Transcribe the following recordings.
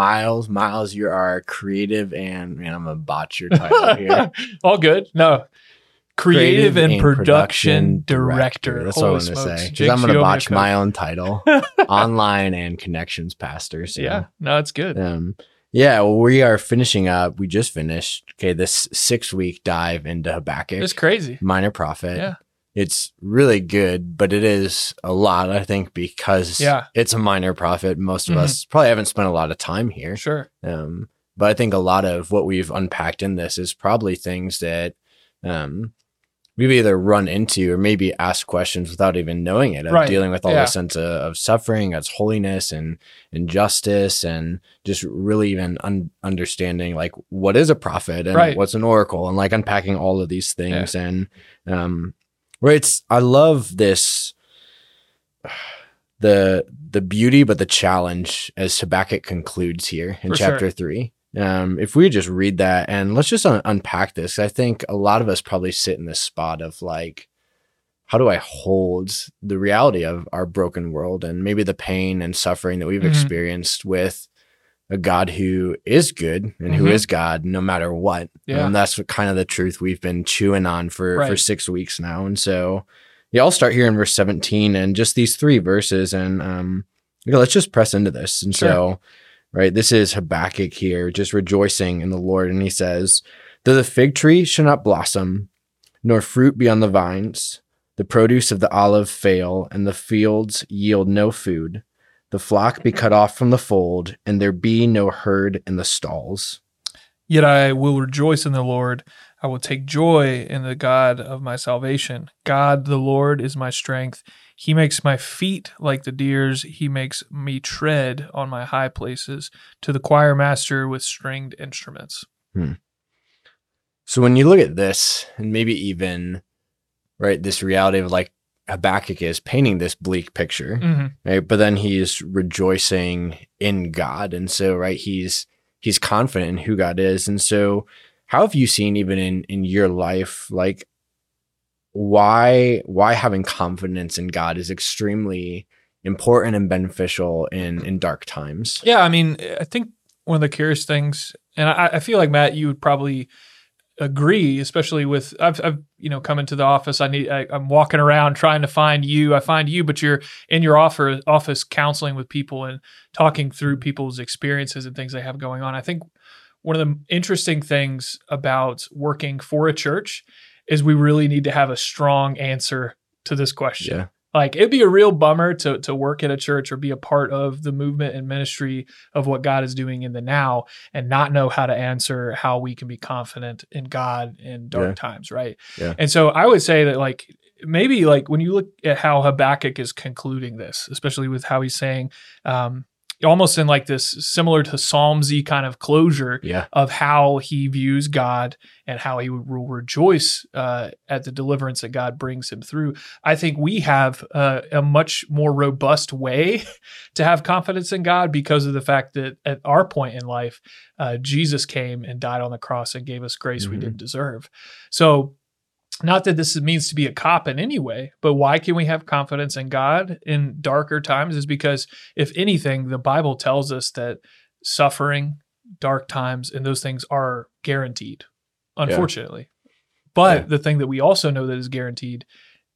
Miles. Miles, you're our creative and man, I'm gonna botch your title here. All good. No. Creative, and, production, director. That's what I'm gonna smokes. say. Because I'm gonna botch my own title. Online and connections pastor. So Yeah. No, it's good. Um, yeah, well, we are finishing up. We just finished. Okay, this six week dive into Habakkuk, It's crazy. minor prophet. Yeah. It's really good, but it is a lot, I think, because Yeah. it's a minor prophet. Most of Mhm. us probably haven't spent a lot of time here. Sure. Um, but I think a lot of what we've unpacked in this is probably things that um, we've either run into or maybe asked questions without even knowing it of Right. dealing with all Yeah. the sense of, of suffering, as holiness and injustice and just really even un- understanding like what is a prophet and Right. what's an oracle, and like unpacking all of these things. And um, where it's, I love this the the beauty but the challenge as Habakkuk concludes here in For sure. chapter three. Um, if we just read that and let's just un- unpack this, I think a lot of us probably sit in this spot of like, how do I hold the reality of our broken world and maybe the pain and suffering that we've Mhm. experienced with a God who is good and who Mhm. is God no matter what. Yeah. And that's what kind of the truth we've been chewing on for, for six weeks now. And so, yeah, I'll start here in verse 17 and just these three verses. And, um, you know, let's just press into this. And so, right, this is Habakkuk here, just rejoicing in the Lord. And he says, Though the fig tree shall not blossom, nor fruit be on the vines, the produce of the olive fail, and the fields yield no food, the flock be cut off from the fold, and there be no herd in the stalls. Yet I will rejoice in the Lord. I will take joy in the God of my salvation. God, the Lord, is my strength. He makes my feet like the deer's. He makes me tread on my high places. To the choir master with stringed instruments. Hmm. So when you look at this, and maybe even right, this reality of like Habakkuk is painting this bleak picture, hmm right? But then he's rejoicing in God, and so right, he's he's confident in who God is, and so how have you seen even in in your life like why why having confidence in God is extremely important and beneficial in in dark times? Yeah, I mean, I think one of the curious things, and I, I feel like Matt, you would probably agree, especially with I've, I've you know come into the office. I need I, I'm walking around trying to find you. I find you, but you're in your offer, office counseling with people and talking through people's experiences and things they have going on. I think one of the interesting things about working for a church is we really need to have a strong answer to this question. Yeah. Like it'd be a real bummer to to work at a church or be a part of the movement and ministry of what God is doing in the now and not know how to answer how we can be confident in God in dark Yeah. times, right? Yeah. And so I would say that like maybe like when you look at how Habakkuk is concluding this, especially with how he's saying um almost in like this similar to Psalmsy kind of closure Yeah. of how he views God and how he will rejoice uh, at the deliverance that God brings him through. I think we have uh, a much more robust way to have confidence in God because of the fact that at our point in life, uh, Jesus came and died on the cross and gave us grace we Mhm. didn't deserve. So, not that this means to be a cop in any way, but why can we have confidence in God in darker times is because if anything, the Bible tells us that suffering, dark times, and those things are guaranteed, unfortunately. But Yeah. the thing that we also know that is guaranteed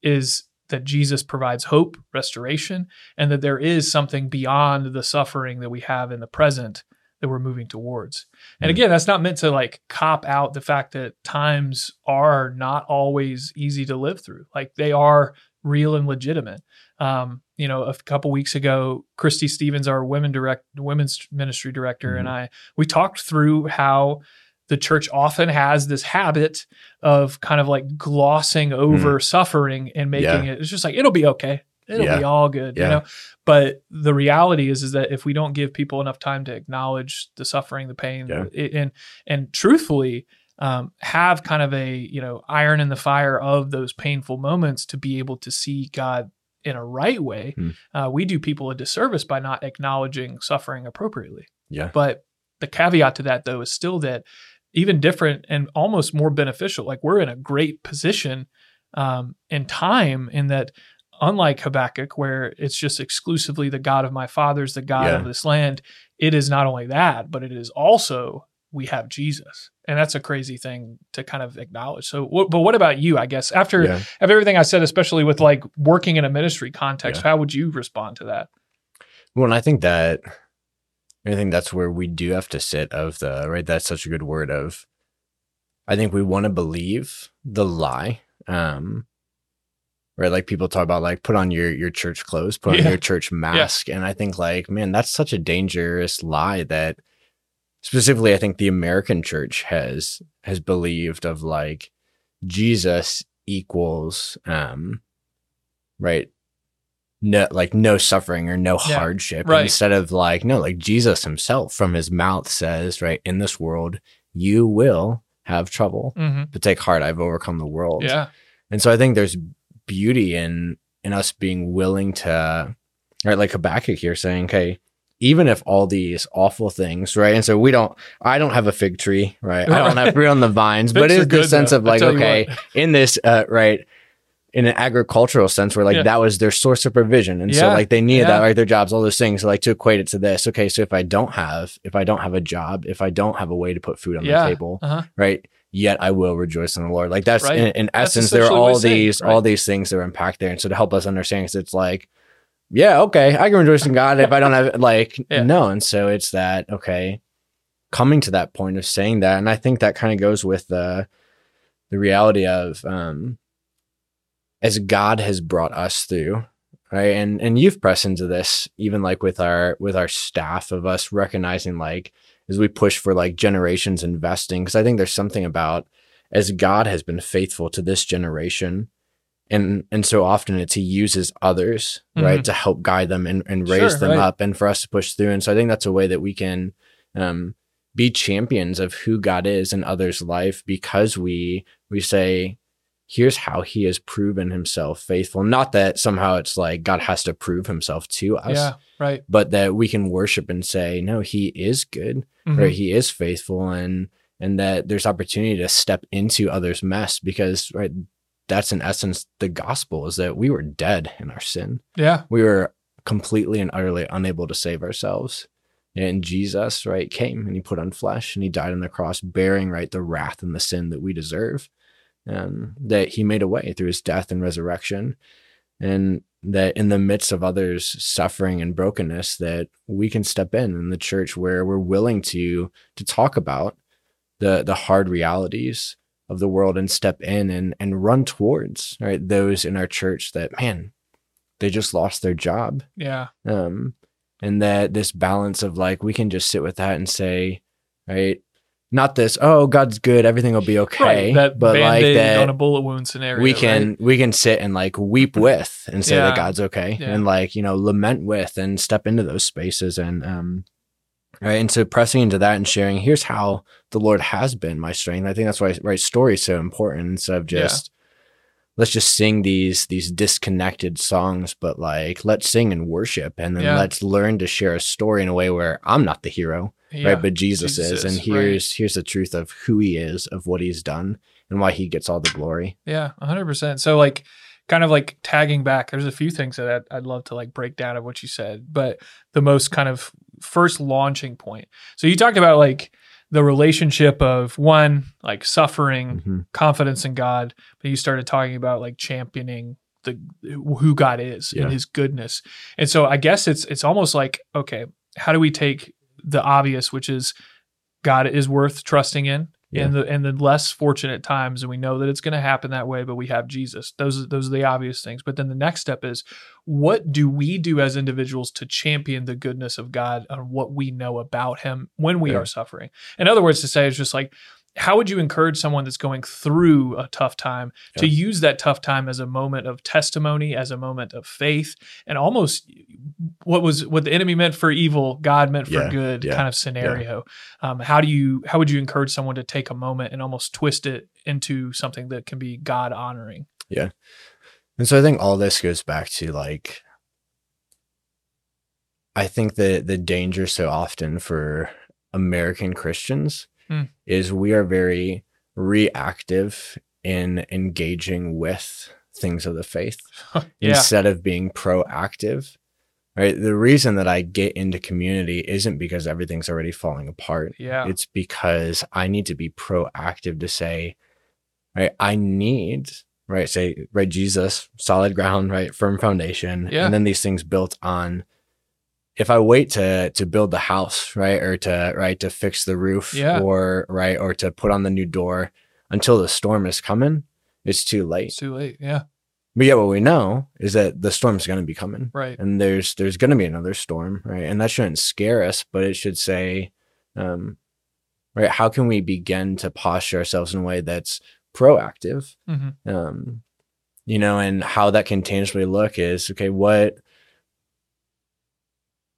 is that Jesus provides hope, restoration, and that there is something beyond the suffering that we have in the present that we're moving towards. And Mhm. again, that's not meant to like cop out the fact that times are not always easy to live through. Like they are real and legitimate. Um, you know, a couple weeks ago, Christy Stevens, our women direct women's ministry director, and I, we talked through how the church often has this habit of kind of like glossing over suffering and making it it's just like it'll be okay it'll Yeah. be all good Yeah. you know but the reality is is that if we don't give people enough time to acknowledge the suffering the pain Yeah. it, and and truthfully um, have kind of a you know iron in the fire of those painful moments to be able to see god in a right way Hmm. uh, we do people a disservice by not acknowledging suffering appropriately Yeah. but the caveat to that though is still that even different and almost more beneficial like we're in a great position um, in time in that unlike Habakkuk, where it's just exclusively the God of my fathers, the God Yeah. of this land, it is not only that, but it is also we have Jesus. And that's a crazy thing to kind of acknowledge. So, what, but what about you? I guess after Yeah. of everything I said, especially with like working in a ministry context, how would you respond to that? Well, and I think that I think that's where we do have to sit of the right. That's such a good word of. I think we want to believe the lie, um, right? Like people talk about, like put on your your church clothes, put on Yeah. your church mask, and I think like, man, that's such a dangerous lie that, specifically, I think the American church has has believed of like, Jesus equals, um, right, no like no suffering or no Yeah, hardship right. instead of like no like jesus himself from his mouth says right in this world you will have trouble Mm-hmm. but take heart i've overcome the world Yeah. and so i think there's beauty in in us being willing to right like habakkuk here saying okay even if all these awful things right and so we don't i don't have a fig tree right i don't have fruit on the vines but it's the sense though. of like okay in this uh right in an agricultural sense where like Yeah. that was their source of provision and so like they needed Yeah. that right their jobs all those things so like to equate it to this okay so if i don't have if i don't have a job if i don't have a way to put food on Yeah. the table Uh-huh. right yet i will rejoice in the lord like that's Right. in, in That's essence there are all he's saying, these right. all these things that are impact there and so to help us understand because it's like yeah okay i can rejoice in god if i don't have like Yeah. no and so it's that okay coming to that point of saying that and i think that kind of goes with the the reality of um as god has brought us through right and and you've pressed into this even like with our with our staff of us recognizing like as we push for like generations investing because i think there's something about as god has been faithful to this generation and and so often it's he uses others right to help guide them and, and raise Mm-hmm. Sure, them right. up and for us to push through and so i think that's a way that we can um be champions of who god is in others life because we we say here's how he has proven himself faithful not that somehow it's like god has to prove himself to us Yeah. Right. but that we can worship and say no he is good Mhm. right he is faithful and and that there's opportunity to step into others mess because right that's in essence the gospel is that we were dead in our sin Yeah. we were completely and utterly unable to save ourselves and jesus right came and he put on flesh and he died on the cross bearing right the wrath and the sin that we deserve and that he made a way through his death and resurrection and that in the midst of others suffering and brokenness that we can step in in the church where we're willing to to talk about the the hard realities of the world and step in and and run towards right those in our church that man they just lost their job Yeah. um and that this balance of like we can just sit with that and say right not this oh god's good everything will be okay Right. That but like that on a bullet wound scenario. we can right? we can sit and like weep with and say Yeah. that god's okay Yeah. and like you know lament with and step into those spaces and um right and so pressing into that and sharing here's how the lord has been my strength i think that's why right story is so important instead of Yeah. just let's just sing these these disconnected songs but like let's sing and worship and then Yeah. let's learn to share a story in a way where i'm not the hero Yeah. right but jesus, Jesus is and is, right. here's here's the truth of who he is of what he's done and why he gets all the glory Yeah, hundred percent. So like kind of like tagging back, there's a few things that I'd, I'd love to like break down of what you said, but the most kind of first launching point. So you talked about like the relationship of one, like suffering, Mhm. confidence in God, but you started talking about like championing the who God is Yeah. and his goodness. And so I guess it's it's almost like, okay, how do we take the obvious, which is God is worth trusting in Yeah. in the in the less fortunate times, and we know that it's going to happen that way. But we have Jesus; those those are the obvious things. But then the next step is, what do we do as individuals to champion the goodness of God on what we know about Him when we Yeah. are suffering? In other words, to say it's just like, how would you encourage someone that's going through a tough time to use that tough time as a moment of testimony, as a moment of faith, and almost what was what the enemy meant for evil, God meant for Yeah, good yeah, kind of scenario. Um, how do you how would you encourage someone to take a moment and almost twist it into something that can be God honoring? Yeah. And so I think all this goes back to like I think the the danger so often for American Christians Hmm. is we are very reactive in engaging with things of the faith yeah. instead of being proactive. Right. The reason that I get into community isn't because everything's already falling apart. Yeah. It's because I need to be proactive to say, right, I need, right, say, right, Jesus, solid ground, right, firm foundation. Yeah. And then these things built on if I wait to to build the house, right, or to right to fix the roof, Yeah. or right, or to put on the new door until the storm is coming, it's too late. It's too late. Yeah. But yeah, what we know is that the storm's going to be coming, Right. and there's there's going to be another storm, right? And that shouldn't scare us, but it should say, um, right, how can we begin to posture ourselves in a way that's proactive? hmm um, you know, and how that can tangibly look is okay. What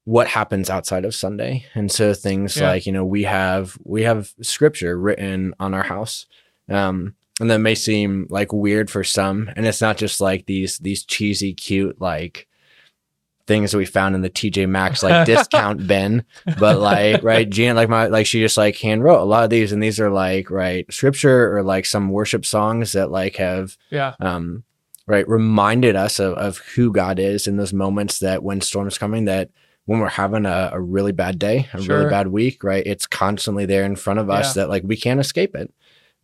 what happens outside of Sunday, and so things Yeah. like you know we have we have scripture written on our house, um, and that may seem like weird for some, and it's not just like these these cheesy, cute like things that we found in the TJ Maxx like discount bin, but like right, Gina like my like she just like hand wrote a lot of these, and these are like right scripture or like some worship songs that like have Yeah. um, right, reminded us of, of who God is in those moments that when storms coming, that when we're having a, a really bad day, a Sure. really bad week, right, it's constantly there in front of us Yeah. that like we can't escape it.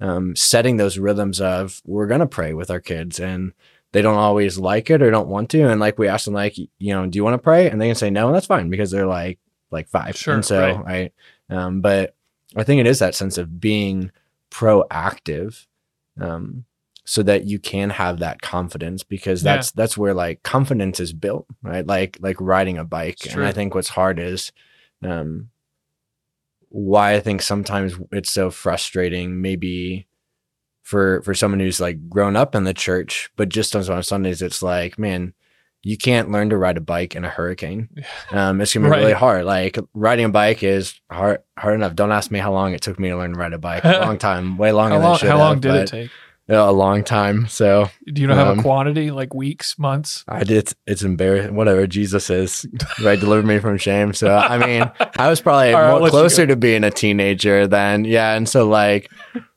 Um, setting those rhythms of we're gonna pray with our kids and they don't always like it or don't want to, and like we ask them like you know do you want to pray and they can say no and that's fine because they're like like five Sure, and so right. right, um, but I think it is that sense of being proactive um, so that you can have that confidence because Yeah. that's that's where like confidence is built right? Like like riding a bike. And i think what's hard is um why i think sometimes it's so frustrating maybe for for someone who's like grown up in the church but just on, sundays it's like man you can't learn to ride a bike in a hurricane. Um it's gonna be really hard. Like riding a bike is hard hard enough. Don't ask me how long it took me to learn to ride a bike. A long time. Way longer How than long, should how long have, did it take? A long time. So Do you know have um, a quantity like weeks, months? I did. It's embarrassing. Whatever Jesus is, right? Deliver me from shame. So I mean, I was probably right, more closer to being a teenager than yeah. And so like,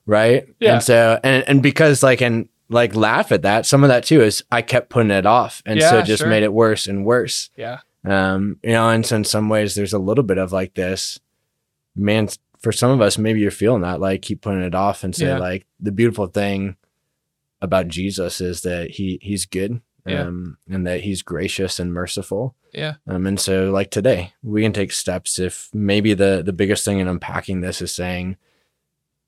right? Yeah. And so and and because like and like laugh at that. Some of that too is I kept putting it off, and so Yeah, it just sure. made it worse and worse. Yeah. Um, you know, and so in some ways, there's a little bit of like this, man. For some of us, maybe you're feeling that, like keep putting it off, and say Yeah. like the beautiful thing about Jesus is that he he's good, Yeah. um, and that he's gracious and merciful. Yeah. Um, and so like today, we can take steps. If maybe the the biggest thing in unpacking this is saying,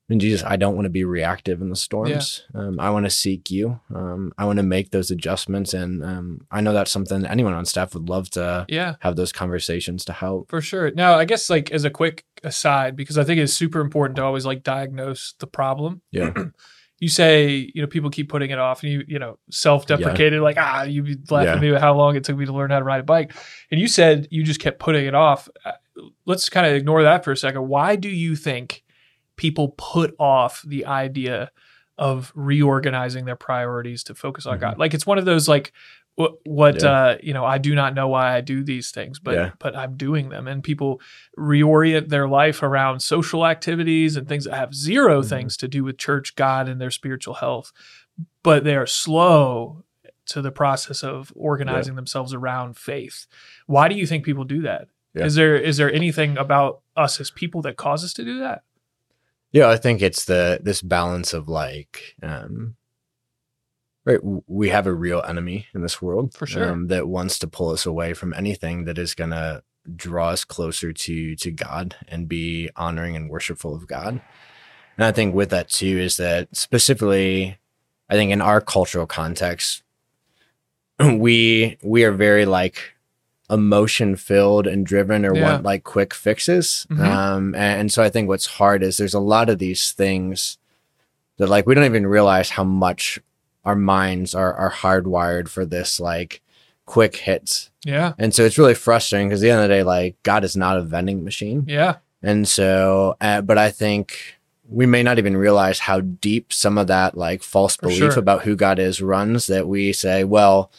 and Jesus, I don't want to be reactive in the storms. Um, I want to seek you. Um, I want to make those adjustments, and um, I know that's something anyone on staff would love to Yeah. have those conversations to help. For sure. Now, I guess like as a quick aside, because I think it's super important to always like diagnose the problem. Yeah. You say, you know, people keep putting it off and you, you know, self-deprecated, like, ah, you'd be laughing at me with how long it took me to learn how to ride a bike. And you said you just kept putting it off. Uh, Let's kind of ignore that for a second. Why do you think people put off the idea of reorganizing their priorities to focus on Mhm. God? Like it's one of those like what, what Yeah. uh, you know, I do not know why I do these things, but Yeah. but I'm doing them, and people reorient their life around social activities and things that have 0 Mhm. things to do with church, God, and their spiritual health, but they are slow to the process of organizing themselves around faith. Why do you think people do that? Is Yeah. there is there anything about us as people that cause us to do that? Yeah, I think it's the this balance of like, um, right? We have a real enemy in this world For sure. um, that wants to pull us away from anything that is going to draw us closer to to God and be honoring and worshipful of God. And I think with that too is that specifically, I think in our cultural context, we we are very like emotion filled and driven or Yeah. want like quick fixes. Mhm. Um, and, and so I think what's hard is there's a lot of these things that like we don't even realize how much our minds are are hardwired for this like quick hits. Yeah, And so it's really frustrating because the end of the day, like God is not a vending machine. yeah, And so, uh, but I think we may not even realize how deep some of that like false belief sure. about who God is runs that we say, well,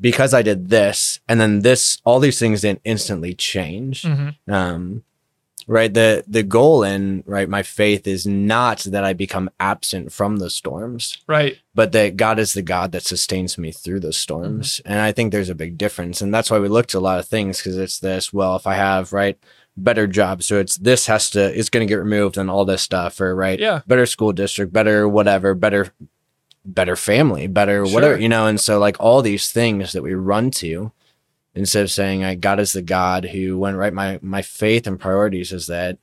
because I did this and then this, all these things didn't instantly change. Mhm. Um, right? The the goal in right my faith is not that i become absent from the storms Right. but that god is the god that sustains me through those storms. Mm-hmm. And i think there's a big difference. And that's why we looked at a lot of things because it's this well if i have right better job so it's this has to it's going to get removed and all this stuff or right Yeah. better school district better whatever better better family better whatever you know? And so like all these things that we run to instead of saying like god is the god who went right my my faith and priorities is that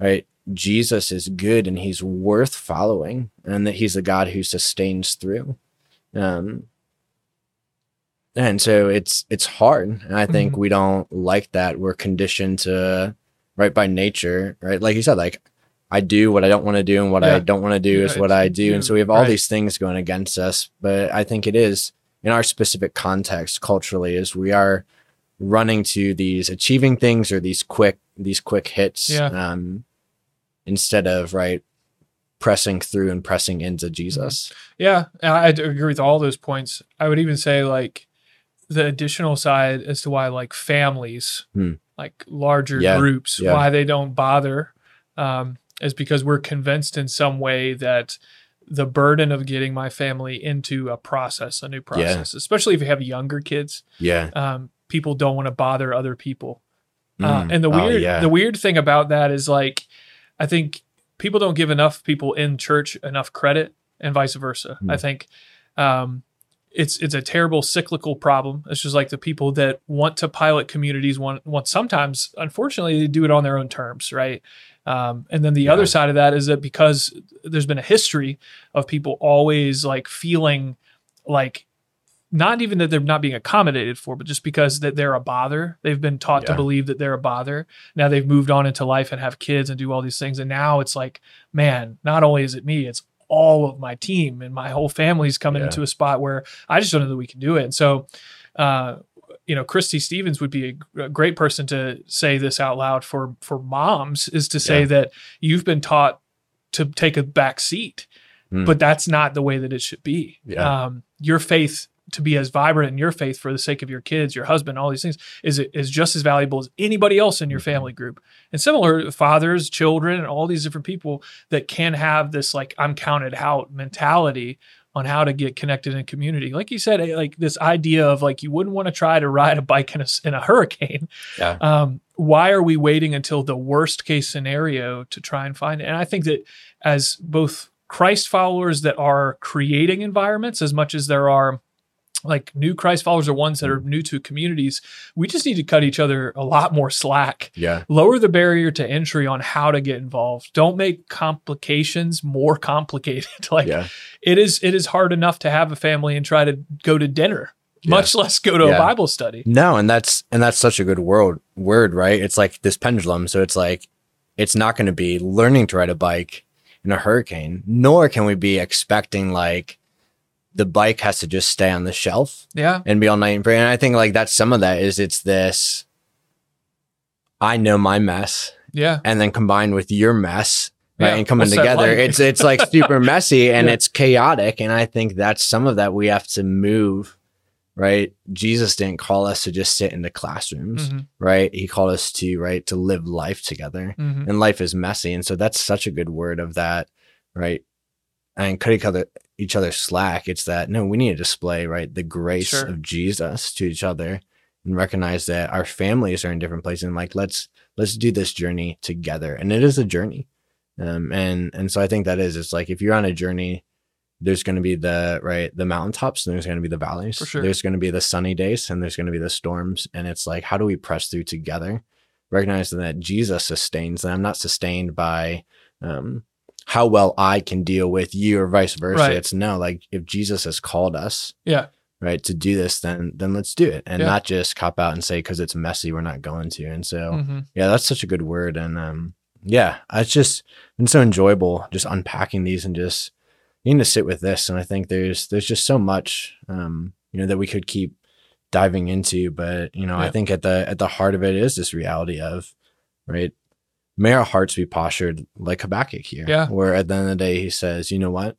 right jesus is good and he's worth following and that he's the god who sustains through. Um and so it's it's hard. And i think Mhm. we don't like that. We're conditioned to right by nature right? Like you said like i do what i don't want to do and what i don't want to do Yeah, is what i do. And so we have all right. these things going against us but i think it is in our specific context culturally is we are running to these achieving things or these quick these quick hits Yeah. um instead of right pressing through and pressing into jesus Yeah, I agree with all those points. I would even say like the additional side as to why like families, Hmm. like larger Yeah, groups, yeah. why they don't bother, um, is because we're convinced in some way that the burden of getting my family into a process, a new process, especially if you have younger kids, yeah um, people don't want to bother other people. Uh, Mm. and the Oh, weird, yeah. the weird thing about that is like, I think people don't give enough people in church enough credit, and vice versa. Hmm. I think um, it's it's a terrible cyclical problem. It's just like the people that want to pilot communities want want sometimes, unfortunately, they do it on their own terms, right? Um, and then the Yeah. other side of that is that because there's been a history of people always like feeling like not even that they're not being accommodated for, but just because that they're a bother. They've been taught to believe that they're a bother. Now they've moved on into life and have kids and do all these things. And now it's like, man, not only is it me, it's all of my team and my whole family's coming Yeah. into a spot where I just don't know that we can do it. And so, uh, you know, Christy Stevens would be a, a great person to say this out loud for for moms is to say Yeah. that you've been taught to take a back seat, Hmm. but that's not the way that it should be. Yeah. Um, your faith to be as vibrant in your faith for the sake of your kids, your husband, all these things is is just as valuable as anybody else in your Mhm. family group. And similar fathers, children, and all these different people that can have this like I'm counted out mentality on how to get connected in community. Like you said, eh, like this idea of like you wouldn't want to try to ride a bike in a in a hurricane. Yeah. Um, why are we waiting until the worst case scenario to try and find it? And I think that as both Christ followers that are creating environments as much as there are like new Christ followers or ones that are new to communities, we just need to cut each other a lot more slack. yeah Lower the barrier to entry on how to get involved. Don't make complications more complicated. like yeah it is it is hard enough to have a family and try to go to dinner, Yeah. much less go to Yeah. a Bible study. No, and that's and that's such a good word word, right? It's like this pendulum. So it's like it's not going to be learning to ride a bike in a hurricane, nor can we be expecting like the bike has to just stay on the shelf Yeah. and be all night and pray. And I think like that's some of that is it's this I know my mess Yeah. and then combined with your mess right Yeah. and coming What's together like? it's it's like super messy and Yeah. it's chaotic and i think that's some of that we have to move right jesus didn't call us to just sit in the classrooms Mhm. right he called us to right to live life together Mhm. and life is messy and so that's such a good word of that right and cut each other each other slack. It's that no we need to display right the grace Sure. of jesus to each other and recognize that our families are in different places and like let's let's do this journey together. And it is a journey. Um and and so i think that is it's like if you're on a journey there's going to be the right the mountaintops and there's going to be the valleys. For sure. there's going to be the sunny days and there's going to be the storms. And it's like how do we press through together? Recognizing that jesus sustains and i'm not sustained by um how well i can deal with you or vice versa Right. it's no like if jesus has called us Yeah. right to do this then then let's do it and Yeah. not just cop out and say because it's messy we're not going to and so Mhm. yeah that's such a good word and um yeah it's just been so enjoyable just unpacking these and just needing to sit with this and i think there's there's just so much um you know that we could keep diving into but you know i think at the at the heart of it is this reality of right may our hearts be postured like habakkuk here Yeah. where at the end of the day he says you know what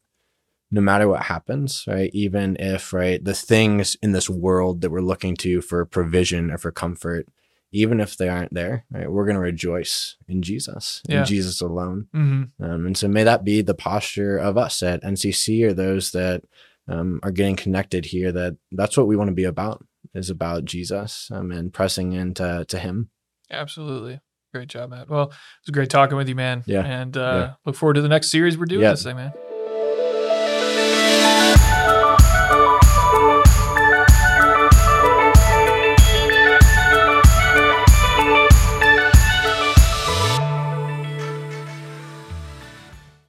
no matter what happens right even if right the things in this world that we're looking to for provision or for comfort even if they aren't there, right, we're going to rejoice in Jesus, Yeah. in Jesus alone. hmm Um, and so may that be the posture of us at NCC or those that um, are getting connected here. That that's what we want to be about is about Jesus um, and pressing into to Him. Absolutely. Great job, Matt. Well, it was great talking with you, man. Yeah. And uh, Yeah. look forward to the next series we're doing Yeah. this thing, man.